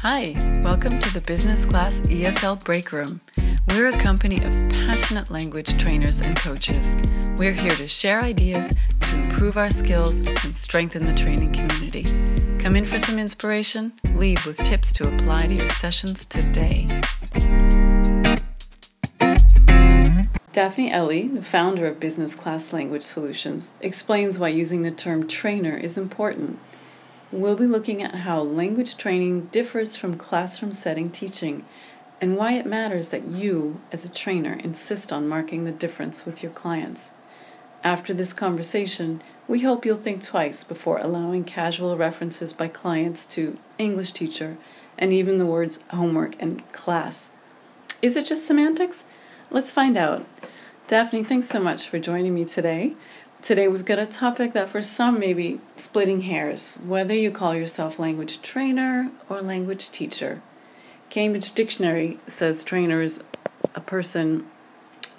Hi, welcome to the Business Class ESL Break Room. We're a company of passionate language trainers and coaches. We're here to share ideas to improve our skills and strengthen the training community. Come in for some inspiration, leave with tips to apply to your sessions today. Daphne Elie, the founder of Business Class Language Solutions, explains why using the term trainer is important. We'll be looking at how language training differs from classroom setting teaching and why it matters that you, as a trainer, insist on marking the difference with your clients. After this conversation, we hope you'll think twice before allowing casual references by clients to English teacher and even the words homework and class. Is it just semantics? Let's find out. Daphne, thanks so much for joining me today. Today we've got a topic that for some may be splitting hairs, whether you call yourself language trainer or language teacher. Cambridge Dictionary says trainer is a person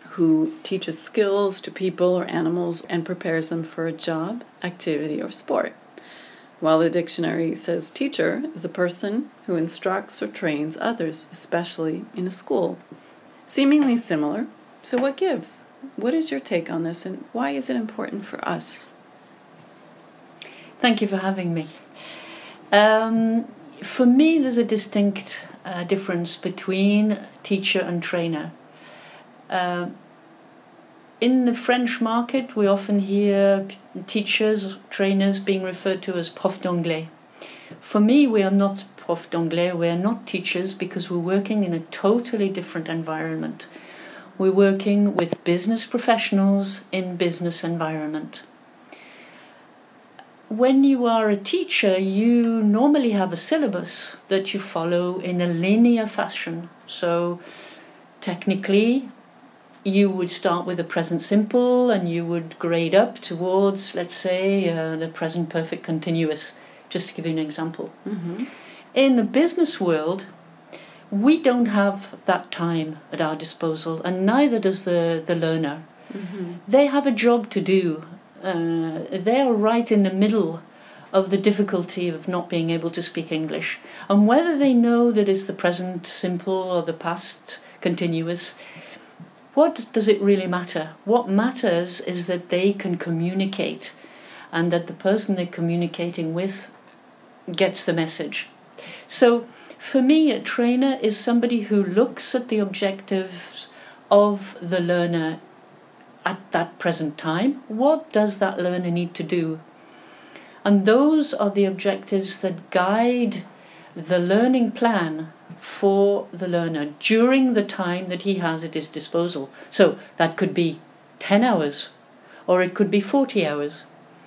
who teaches skills to people or animals and prepares them for a job, activity, or sport. While the dictionary says teacher is a person who instructs or trains others, especially in a school. Seemingly similar, so what gives? What is your take on this and why is it important for us? Thank you for having me. Um, for me, there's a distinct uh, difference between teacher and trainer. Uh, in the French market, we often hear teachers, trainers being referred to as prof d'anglais. For me, we are not prof d'anglais, we are not teachers because we're working in a totally different environment. We're working with business professionals in business environment. When you are a teacher, you normally have a syllabus that you follow in a linear fashion. So, technically, you would start with a present simple and you would grade up towards, let's say, uh, the present perfect continuous, just to give you an example. Mm-hmm. In the business world, we don't have that time at our disposal, and neither does the, the learner. Mm-hmm. They have a job to do. Uh, they are right in the middle of the difficulty of not being able to speak English. And whether they know that it's the present simple or the past continuous, what does it really matter? What matters is that they can communicate and that the person they're communicating with gets the message. So, for me, a trainer is somebody who looks at the objectives of the learner at that present time. What does that learner need to do? And those are the objectives that guide the learning plan for the learner during the time that he has at his disposal. So that could be 10 hours or it could be 40 hours.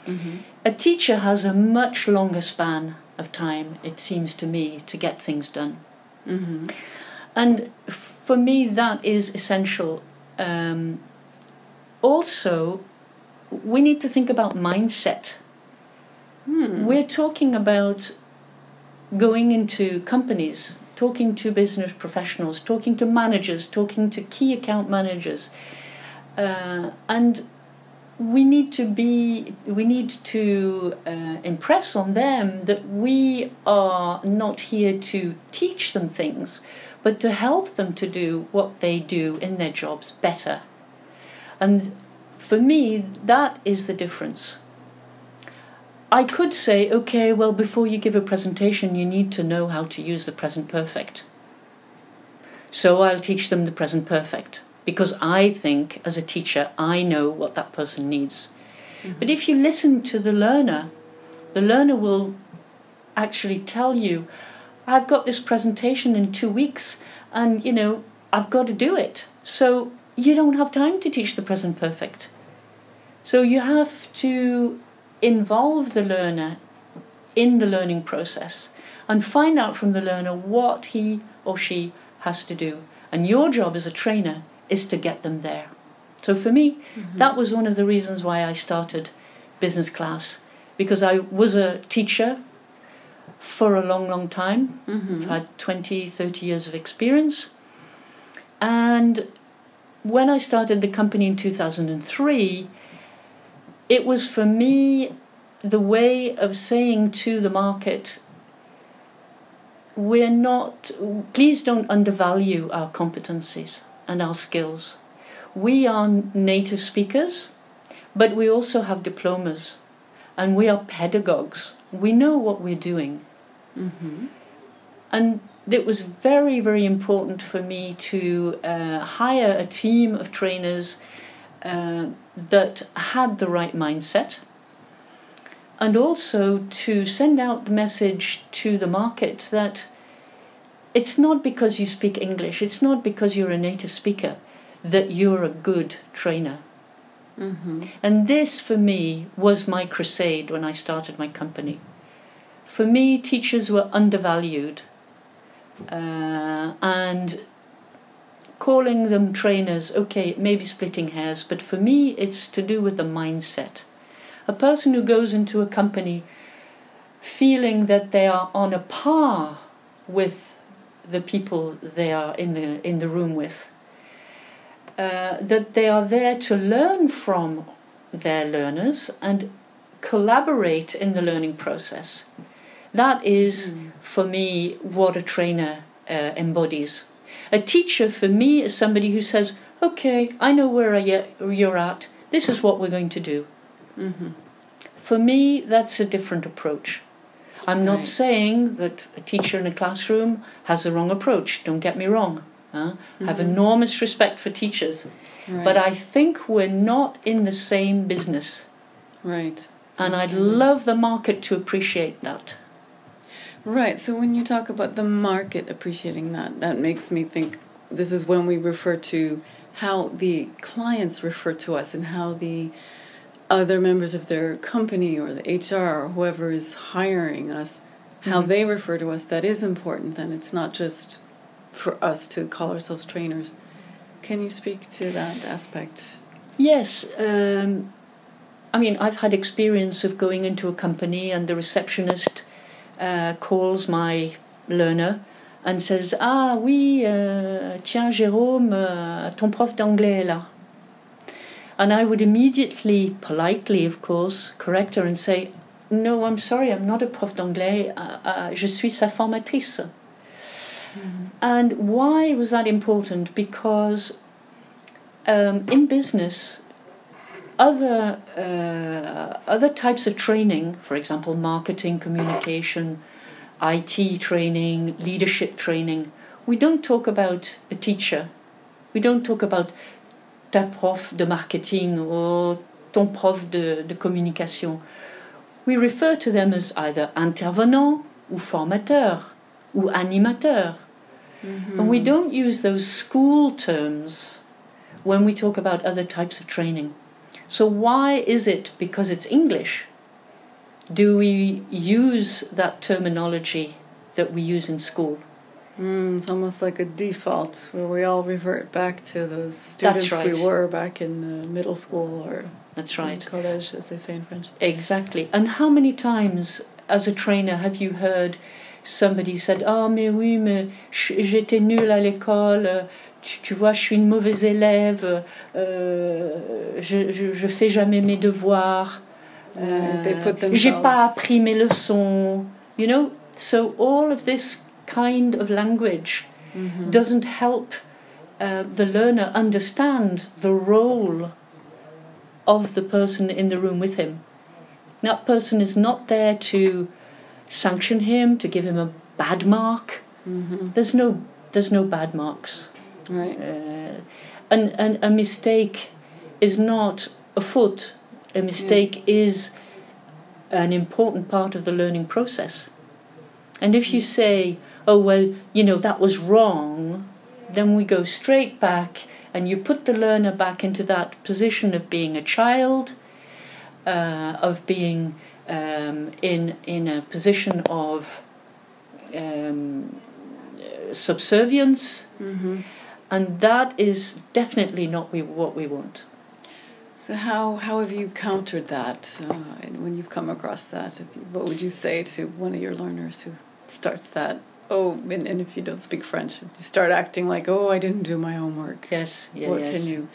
Mm-hmm. A teacher has a much longer span of time, it seems to me, to get things done. Mm-hmm. And for me, that is essential. Um, also, we need to think about mindset. Hmm. We're talking about going into companies, talking to business professionals, talking to managers, talking to key account managers. Uh, and we need to be we need to uh, impress on them that we are not here to teach them things but to help them to do what they do in their jobs better. And for me that is the difference. I could say okay well before you give a presentation you need to know how to use the present perfect. So i'll teach them the present perfect because I think, as a teacher, I know what that person needs. Mm-hmm. But if you listen to the learner, the learner will actually tell you, I've got this presentation in two weeks, and you know, I've got to do it. So you don't have time to teach the present perfect. So you have to involve the learner in the learning process and find out from the learner what he or she has to do. And your job as a trainer is to get them there. So for me, mm-hmm. that was one of the reasons why I started business class because I was a teacher for a long, long time. Mm-hmm. I've had 20, 30 years of experience. And when I started the company in 2003, it was for me the way of saying to the market, we're not, please don't undervalue our competencies and our skills. We are native speakers, but we also have diplomas and we are pedagogues. We know what we're doing. Mm-hmm. And it was very, very important for me to uh, hire a team of trainers uh, that had the right mindset and also to send out the message to the market that it's not because you speak English, it's not because you're a native speaker that you're a good trainer. Mm-hmm. And this, for me, was my crusade when I started my company. For me, teachers were undervalued, uh, and calling them trainers, okay, it may be splitting hairs, but for me, it's to do with the mindset. A person who goes into a company feeling that they are on a par with the people they are in the in the room with, uh, that they are there to learn from their learners and collaborate in the learning process. That is, mm. for me, what a trainer uh, embodies. A teacher, for me, is somebody who says, "Okay, I know where you're at. This is what we're going to do." Mm-hmm. For me, that's a different approach. I'm not right. saying that a teacher in a classroom has the wrong approach. Don't get me wrong. Huh? Mm-hmm. Have enormous respect for teachers, Right. but I think we're not in the same business, right. and I'd love the market to appreciate that. Right. So when you talk about the market appreciating that, that makes me think this is when we refer to how the clients refer to us and how the other members of their company or the HR or whoever is hiring us, how Mhm. they refer to us, that is important. Then it's not just for us to call ourselves trainers. Can you speak to that aspect? Yes, um, I mean, I've had experience of going into a company and the receptionist uh, calls my learner and says Ah oui, euh, tiens Jérôme, euh, ton prof d'anglais est là. And I would immediately, politely of course, correct her and say, No, I'm sorry, I'm not a prof d'anglais, uh, uh, je suis sa formatrice. And why was that important? Because um, in business, other uh, other types of training, for example, marketing, communication, IT training, leadership training, we don't talk about a teacher. We don't talk about ta prof de marketing or ton prof de, de communication. We refer to them as either intervenant ou formateur ou animateur. Mm-hmm. And we don't use those school terms when we talk about other types of training. So, why is it, because it's English, do we use that terminology that we use in school? Mm, it's almost like a default where we all revert back to those students right. we were back in the middle school or That's right. college, as they say in French. Exactly. And how many times, as a trainer, have you heard somebody said Ah, mais oui, mais j'étais nulle à l'école, euh, tu, tu vois, je suis une mauvaise élève, euh, je, je, je fais jamais mes devoirs, they euh, j'ai pas appris mes leçons. You know, so all of this kind of language Mm-hmm. doesn't help uh, the learner understand the role of the person in the room with him. That person is not there to sanction him, to give him a bad mark. Mm-hmm. There's no, there's no bad marks. Right. Uh, and, and a mistake is not a fault. A mistake is an important part of the learning process. And if you say, oh, well, you know, that was wrong, then we go straight back and you put the learner back into that position of being a child, uh, of being um, in, in a position of um, subservience, Mm-hmm. and that is definitely not we, what we want. So how how have you countered that? Uh, when you've come across that, you, what would you say to one of your learners who starts that? Oh, and, and if you don't speak French, you start acting like, oh, I didn't do my homework. Yes, yeah, what yes. can you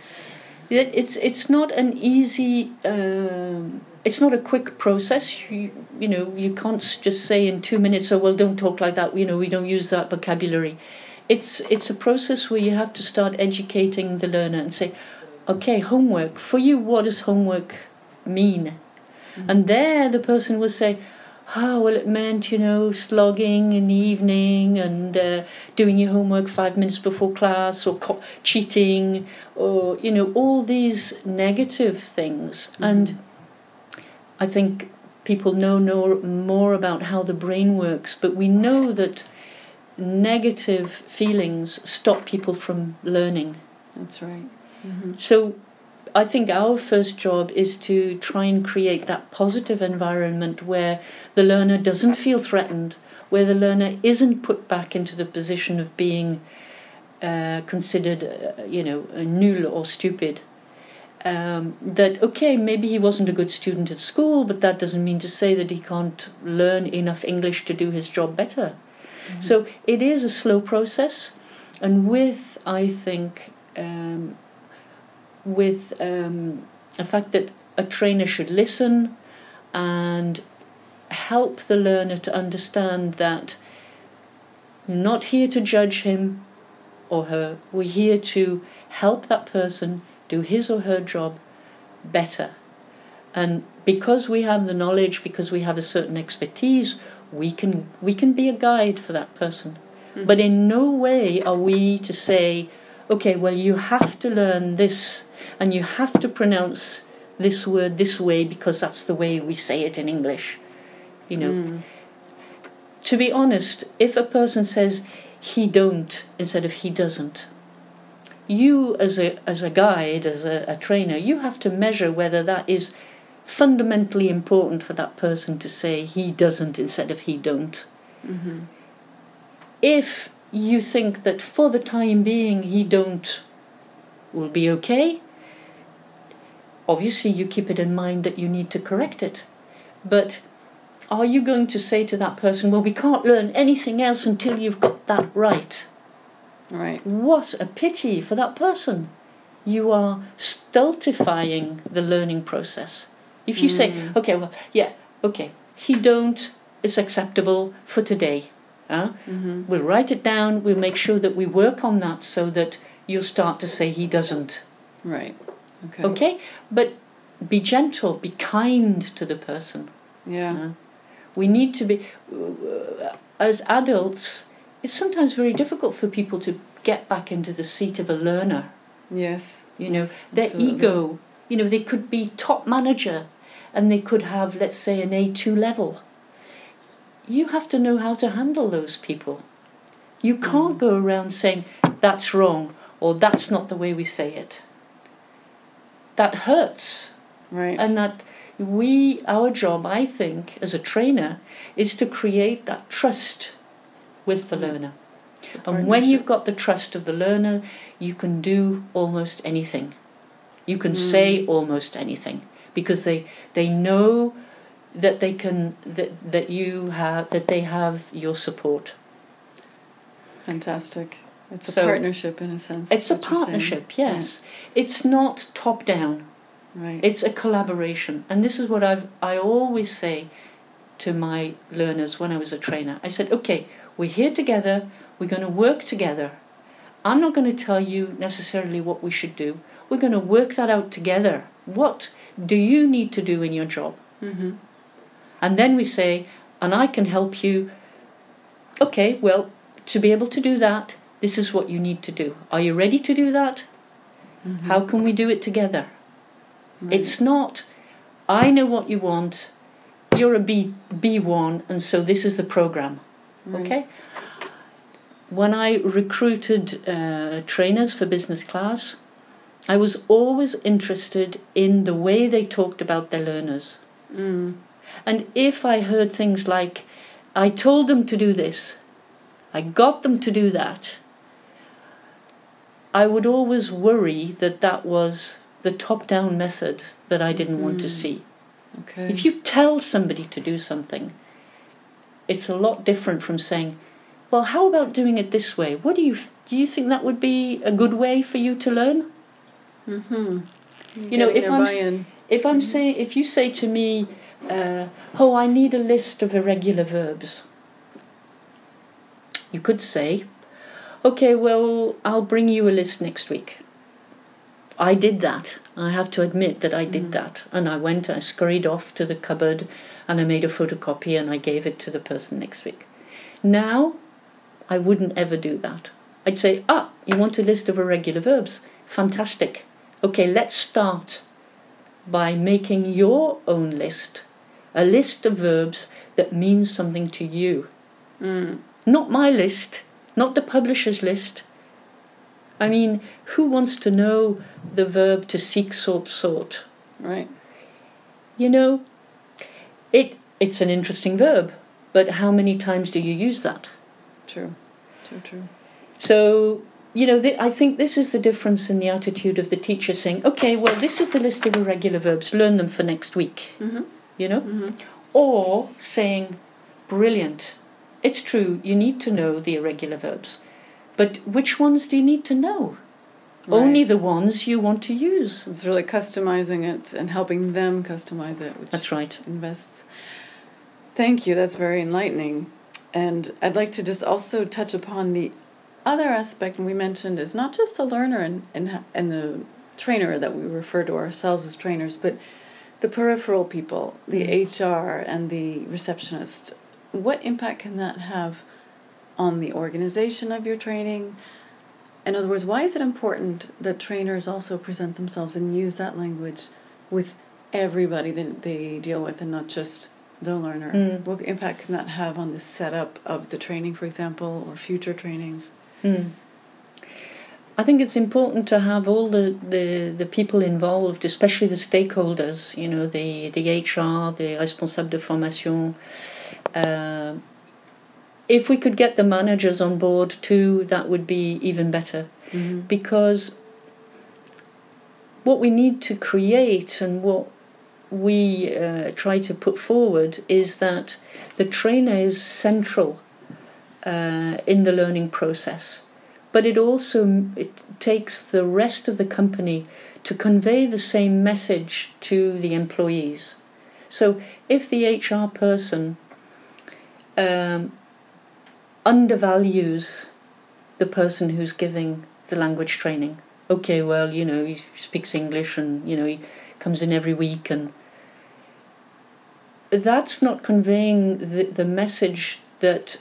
It, it's it's not an easy. Um, it's not a quick process. You, you know, you can't just say in two minutes, "Oh well, don't talk like that." You know, we don't use that vocabulary. It's it's a process where you have to start educating the learner and say, "Okay, homework for you. What does homework mean?" Mm-hmm. And there, the person will say, oh, well, it meant, you know, slogging in the evening and uh, doing your homework five minutes before class or co- cheating or, you know, all these negative things. Mm-hmm. And I think people know, know more about how the brain works, but we know that negative feelings stop people from learning. That's right. Mm-hmm. So I think our first job is to try and create that positive environment where the learner doesn't feel threatened, where the learner isn't put back into the position of being uh, considered, uh, you know, null or stupid. Um, that okay, maybe he wasn't a good student at school, but that doesn't mean to say that he can't learn enough English to do his job better. Mm-hmm. So it is a slow process, and with I think um, with um, the fact that a trainer should listen and help the learner to understand that we're not here to judge him or her, we're here to help that person do his or her job better. And because we have the knowledge, because we have a certain expertise, we can we can be a guide for that person. Mm-hmm. But in no way are we to say, okay, well you have to learn this and you have to pronounce this word this way because that's the way we say it in English. You know. Mm. To be honest, if a person says he don't instead of he doesn't, you as a as a guide, as a, a trainer, you have to measure whether that is fundamentally important for that person to say he doesn't instead of he don't. Mm-hmm. If you think that for the time being he don't will be okay, obviously you keep it in mind that you need to correct it. But are you going to say to that person, well, we can't learn anything else until you've got that right? Right. What a pity for that person. You are stultifying the learning process. If you mm. say, okay, well, yeah, okay, he don't, it's acceptable for today. Huh? Mm-hmm. We'll write it down, we'll make sure that we work on that so that you'll start to say he doesn't. Right. Okay. Okay? But be gentle, be kind to the person. Yeah. Uh, we need to be, uh, as adults, it's sometimes very difficult for people to get back into the seat of a learner. Yes. You know, yes, their ego, you know, they could be top manager and they could have, let's say, an A2 level. You have to know how to handle those people. You can't go around saying, that's wrong or that's not the way we say it that hurts. Right. And that we, our job, I think, as a trainer, is to create that trust with the mm. learner. And when you've got the trust of the learner, you can do almost anything. You can mm. say almost anything because they they know that they can that that you have that they have your support. Fantastic. It's a so partnership in a sense. It's a partnership, yes. Yeah. It's not top down. Right. It's a collaboration. And this is what I've I always say to my learners when I was a trainer. I said, "Okay, we're here together. We're going to work together. I'm not going to tell you necessarily what we should do. We're going to work that out together. What do you need to do in your job?" Mm-hmm. And then we say, "And I can help you." Okay, well, to be able to do that, this is what you need to do. Are you ready to do that? Mm-hmm. How can we do it together? Right. It's not, I know what you want, you're a B, B1, and so this is the program. Right. Okay? When I recruited uh, trainers for business class, I was always interested in the way they talked about their learners. Mm. And if I heard things like, I told them to do this, I got them to do that, I would always worry that that was the top down method that I didn't mm. want to hmm. see. Okay. If you tell somebody to do something, it's a lot different from saying, "Well, how about doing it this way? What do you do? You think that would be a good way for you to learn?" Hmm. You know, if I'm buy-in. if I'm saying if you say to me, uh, "Oh, I need a list of irregular verbs," you could say, "Okay, well, I'll bring you a list next week." I did that. I have to admit that I did that, and I went. I scurried off to the cupboard, and I made a photocopy, and I gave it to the person next week. Now, I wouldn't ever do that. I'd say, "Ah, you want a list of irregular verbs? Fantastic. Okay, let's start." by making your own list, a list of verbs that mean something to you. Mm. Not my list, not the publisher's list. I mean, who wants to know the verb to seek, sought, sought? Right. You know, it it's an interesting verb, but how many times do you use that? True. True. True. So, you know, th- I think this is the difference in the attitude of the teacher saying, okay, well, this is the list of irregular verbs, learn them for next week, Mm-hmm. You know? Mm-hmm. Or saying, brilliant, it's true, you need to know the irregular verbs. But which ones do you need to know? Only the ones you want to use. It's really customizing it and helping them customize it, which That's right. invests. Thank you. That's very enlightening. And I'd like to just also touch upon the other aspect we mentioned is not just the learner and, and, and the trainer that we refer to ourselves as trainers, but the peripheral people, the HR and the receptionist. What impact can that have on the organization of your training? In other words, why is it important that trainers also present themselves and use that language with everybody that they deal with and not just the learner? Mm. What impact can that have on the setup of the training, for example, or future trainings? Mm. I think it's important to have all the, the, the people involved, especially the stakeholders, you know, the, the HR, the responsable de formation. Uh, if we could get the managers on board too, that would be even better. Mm-hmm. because what we need to create and what we uh, try to put forward is that the trainer is central uh, in the learning process, but it also it takes the rest of the company to convey the same message to the employees. So if the HR person um, undervalues the person who's giving the language training. Okay, well, you know, he speaks English and, you know, he comes in every week and that's not conveying the, the message that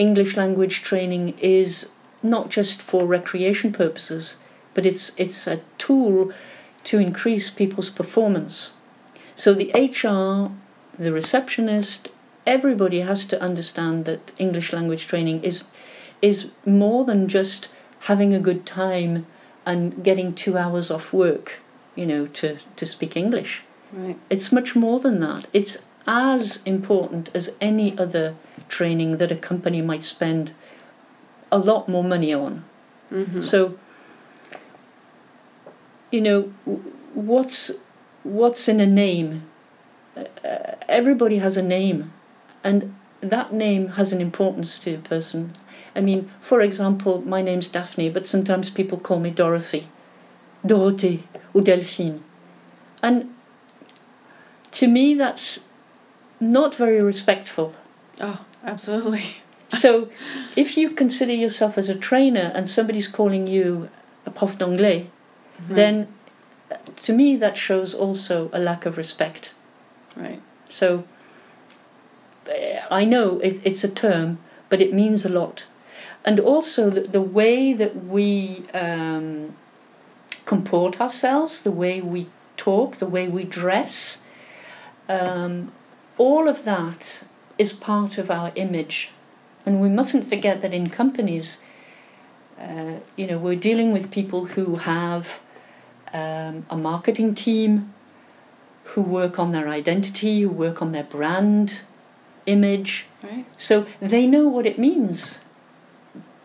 English language training is not just for recreation purposes, but it's it's a tool to increase people's performance. So the HR, the receptionist, everybody has to understand that English language training is is more than just having a good time and getting two hours off work, you know, to, to speak English. Right. It's much more than that. It's as important as any other training that a company might spend a lot more money on. Mm-hmm. So, you know, what's what's in a name? Uh, everybody has a name, and that name has an importance to a person. I mean, for example, my name's Daphne, but sometimes people call me Dorothy, Dorothée, or Delphine, and to me that's not very respectful. Oh, absolutely. So, if you consider yourself as a trainer and somebody's calling you a prof d'anglais, then uh, to me that shows also a lack of respect. Right. So, I know it, it's a term, but it means a lot. And also the, the way that we um, comport ourselves, the way we talk, the way we dress, um, all of that is part of our image. And we mustn't forget that in companies, uh, you know, we're dealing with people who have um, a marketing team, who work on their identity, who work on their brand image. Right. So they know what it means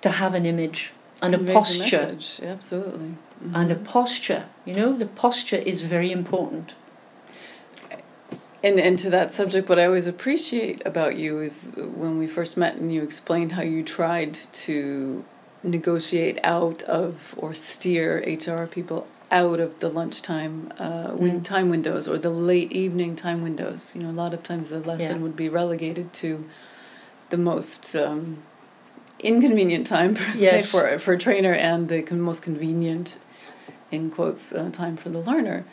to have an image and a posture. message. Yeah, absolutely. And a posture. You know, the posture is very important. And and to that subject, what I always appreciate about you is when we first met and you explained how you tried to negotiate out of or steer HR people out of the lunchtime uh, win- Mm. time windows or the late evening time windows. You know, a lot of times the lesson Yeah. would be relegated to the most um, inconvenient time per se for for a trainer and the con- most convenient, in quotes, uh, time for the learner.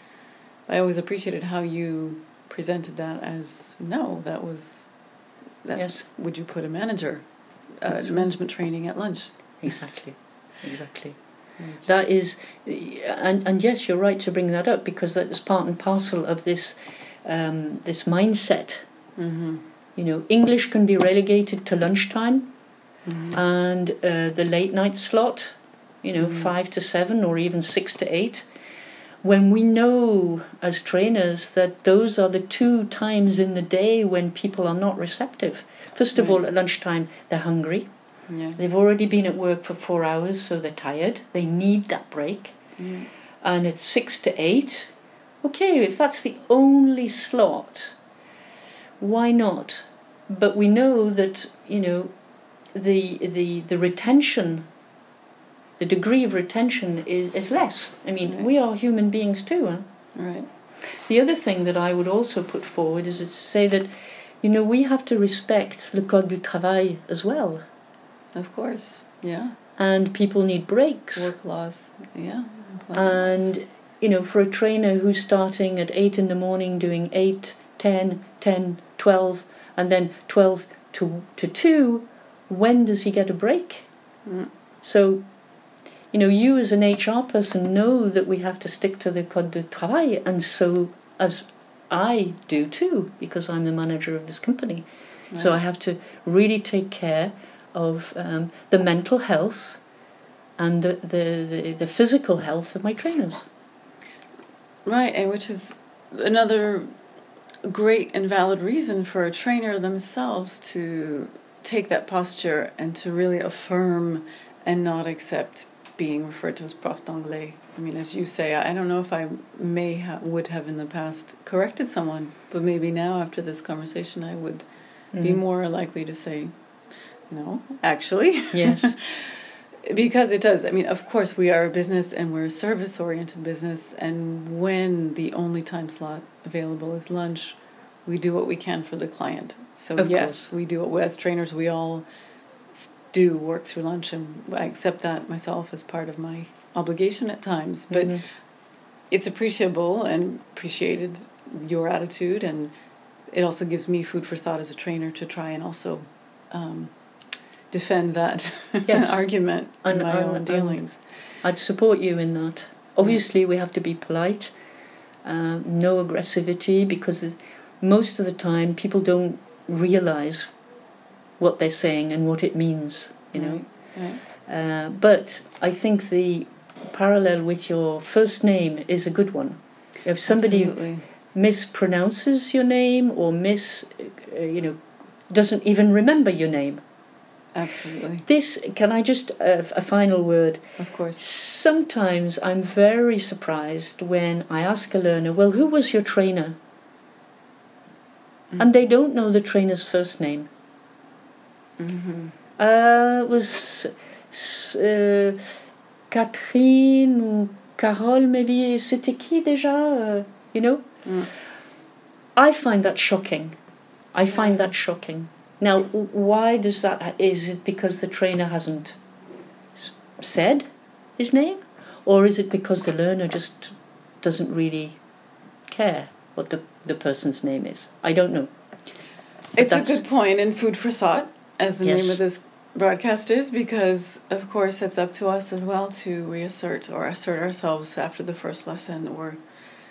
I always appreciated how you presented that as no, that was that. Yes. Would you put a manager, uh, right. management training at lunch? Exactly, exactly. That is, and and yes, you're right to bring that up because that is part and parcel of this um, this mindset. Mm-hmm. You know, English can be relegated to lunchtime Mm-hmm. and uh, the late night slot. You know, Mhm. five to seven or even six to eight. When we know as trainers that those are the two times in the day when people are not receptive. First of Right. all, at lunchtime, they're hungry. Yeah. They've already been at work for four hours, so they're tired. They need that break. yeah. And at six to eight. Okay, if that's the only slot, why not? But we know that you know the the the retention, the degree of retention is is less. I mean, Right. we are human beings too. Huh? Right. The other thing that I would also put forward is to say that, you know, we have to respect le code du travail as well, Of course. Yeah. and people need breaks. Work laws. Yeah. laws. And, you know, for a trainer who's starting at 8 in the morning doing 8, 10, 10, 12, and then 12 to, to 2, when does he get a break? Mm. So, you know, you as an HR person know that we have to stick to the Code du Travail, and so as I do too, because I'm the manager of this company. So I have to really take care of um, the mental health and the, the, the, the physical health of my trainers. Right, and which is another great and valid reason for a trainer themselves to take that posture and to really affirm and not accept being referred to as prof d'anglais. I mean, as you say, I don't know if I may ha- would have in the past corrected someone, but maybe now after this conversation, I would be Mhm. more likely to say, no, actually. Yes. because it does. I mean, of course, we are a business and we're a service oriented business. And when the only time slot available is lunch, we do what we can for the client. So, Of yes, course. we do it. As trainers, we all do work through lunch, and I accept that myself as part of my obligation at times. But Mhm. it's appreciable and appreciated your attitude and it also gives me food for thought as a trainer to try and also um, defend that Yes. argument in And- my and- own and- dealings. I'd support you in that. Obviously, we have to be polite, um, no aggressivity, because most of the time people don't realize what they're saying and what it means, you know. Right, right. Uh, but I think the parallel with your first name is a good one. If somebody Absolutely. mispronounces your name or mis, uh, you know, doesn't even remember your name. Absolutely. This can I just uh, a final word. Of course. Sometimes I'm very surprised when I ask a learner, "Well, who was your trainer?" Mm. and they don't know the trainer's first name. Hmm Uh, it was uh, Catherine ou Carole, maybe. C'était qui déjà? Uh, you know? Mm. I find that shocking. I find that shocking. Now, why does that? Is it because the trainer hasn't said his name, or is it because the learner just doesn't really care what the the person's name is? I don't know. But It's a good point and food for thought, as the Yes. name of this broadcast is, because of course it's up to us as well to reassert or assert ourselves after the first lesson or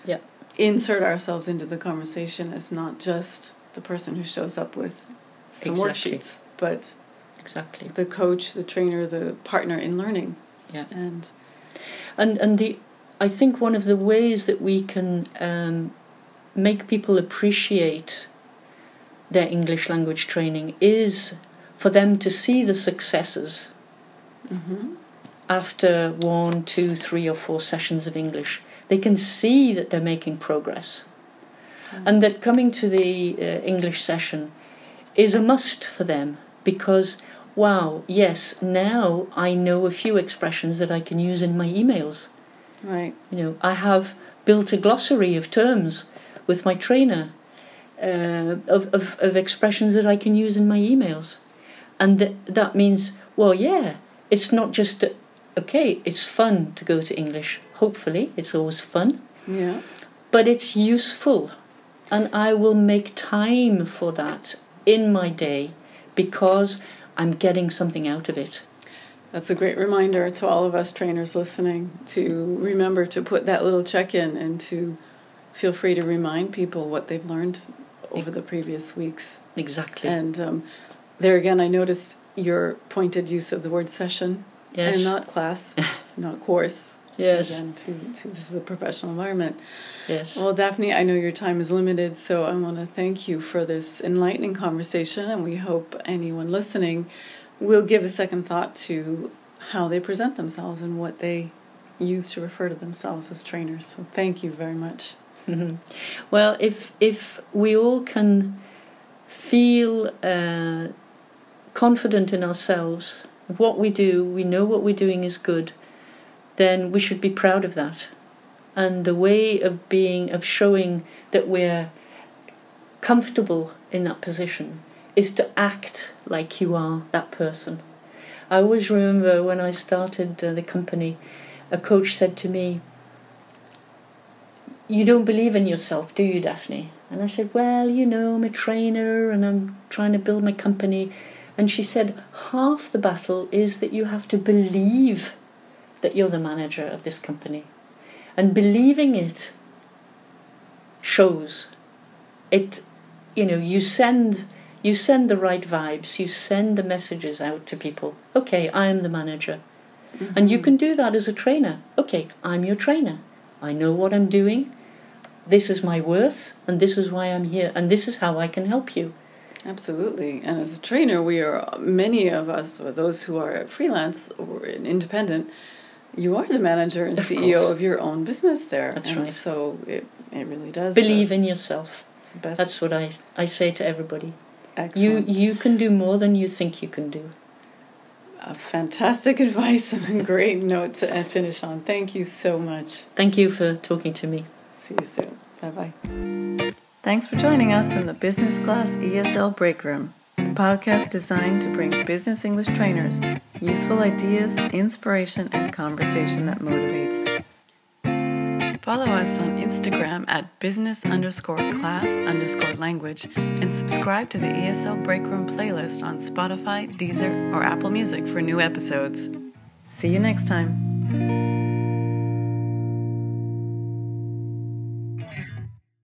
Yeah. insert ourselves into the conversation as not just the person who shows up with some Exactly. worksheets, but Exactly. the coach, the trainer, the partner in learning. Yeah. And And and the I think one of the ways that we can um, make people appreciate their English language training is for them to see the successes mhm, after one, two, three, or four sessions of English. They can see that they're making progress, and that coming to the uh, English session is a must for them because. Wow, yes, now I know a few expressions that I can use in my emails. Right. You know, I have built a glossary of terms with my trainer uh, of, of, of expressions that I can use in my emails. And th- that means, well, yeah, it's not just, okay, it's fun to go to English. Hopefully, it's always fun. Yeah. But it's useful. And I will make time for that in my day because I'm getting something out of it. That's a great reminder to all of us trainers listening to remember to put that little check in and to feel free to remind people what they've learned over the previous weeks. Exactly. And um, there again, I noticed your pointed use of the word session yes. and not class, not course. Yes. Again, to, to, this is a professional environment. Yes. Well, Daphne, I know your time is limited, so I want to thank you for this enlightening conversation, and we hope anyone listening will give a second thought to how they present themselves and what they use to refer to themselves as trainers. So thank you very much. Mm-hmm. Well, if if we all can feel uh, confident in ourselves, what we do, we know what we're doing is good, then we should be proud of that. And the way of being, of showing that we're comfortable in that position is to act like you are that person. I always remember when I started uh, the company, a coach said to me, You don't believe in yourself, do you, Daphne? And I said, Well, you know, I'm a trainer and I'm trying to build my company. And she said, Half the battle is that you have to believe that you're the manager of this company. And believing it shows. It, you know, you send you send the right vibes, you send the messages out to people. Okay, I am the manager. Mm-hmm. And you can do that as a trainer. Okay, I'm your trainer. I know what I'm doing. This is my worth, and this is why I'm here, and this is how I can help you. Absolutely. And as a trainer, we are, many of us, or those who are freelance or independent, you are the manager and of CEO course. of your own business there. That's and right. So it, it really does. Believe uh, in yourself. It's the best. That's what I, I say to everybody. Excellent. You you can do more than you think you can do. A fantastic advice and a great note to finish on. Thank you so much. Thank you for talking to me. See you soon. Bye bye. Thanks for joining us in the Business Class ESL Break Room, the podcast designed to bring business English trainers useful ideas, inspiration, and conversation that motivates. Follow us on Instagram at business underscore class underscore language and subscribe to the ESL Break Room playlist on Spotify, Deezer, or Apple Music for new episodes. See you next time.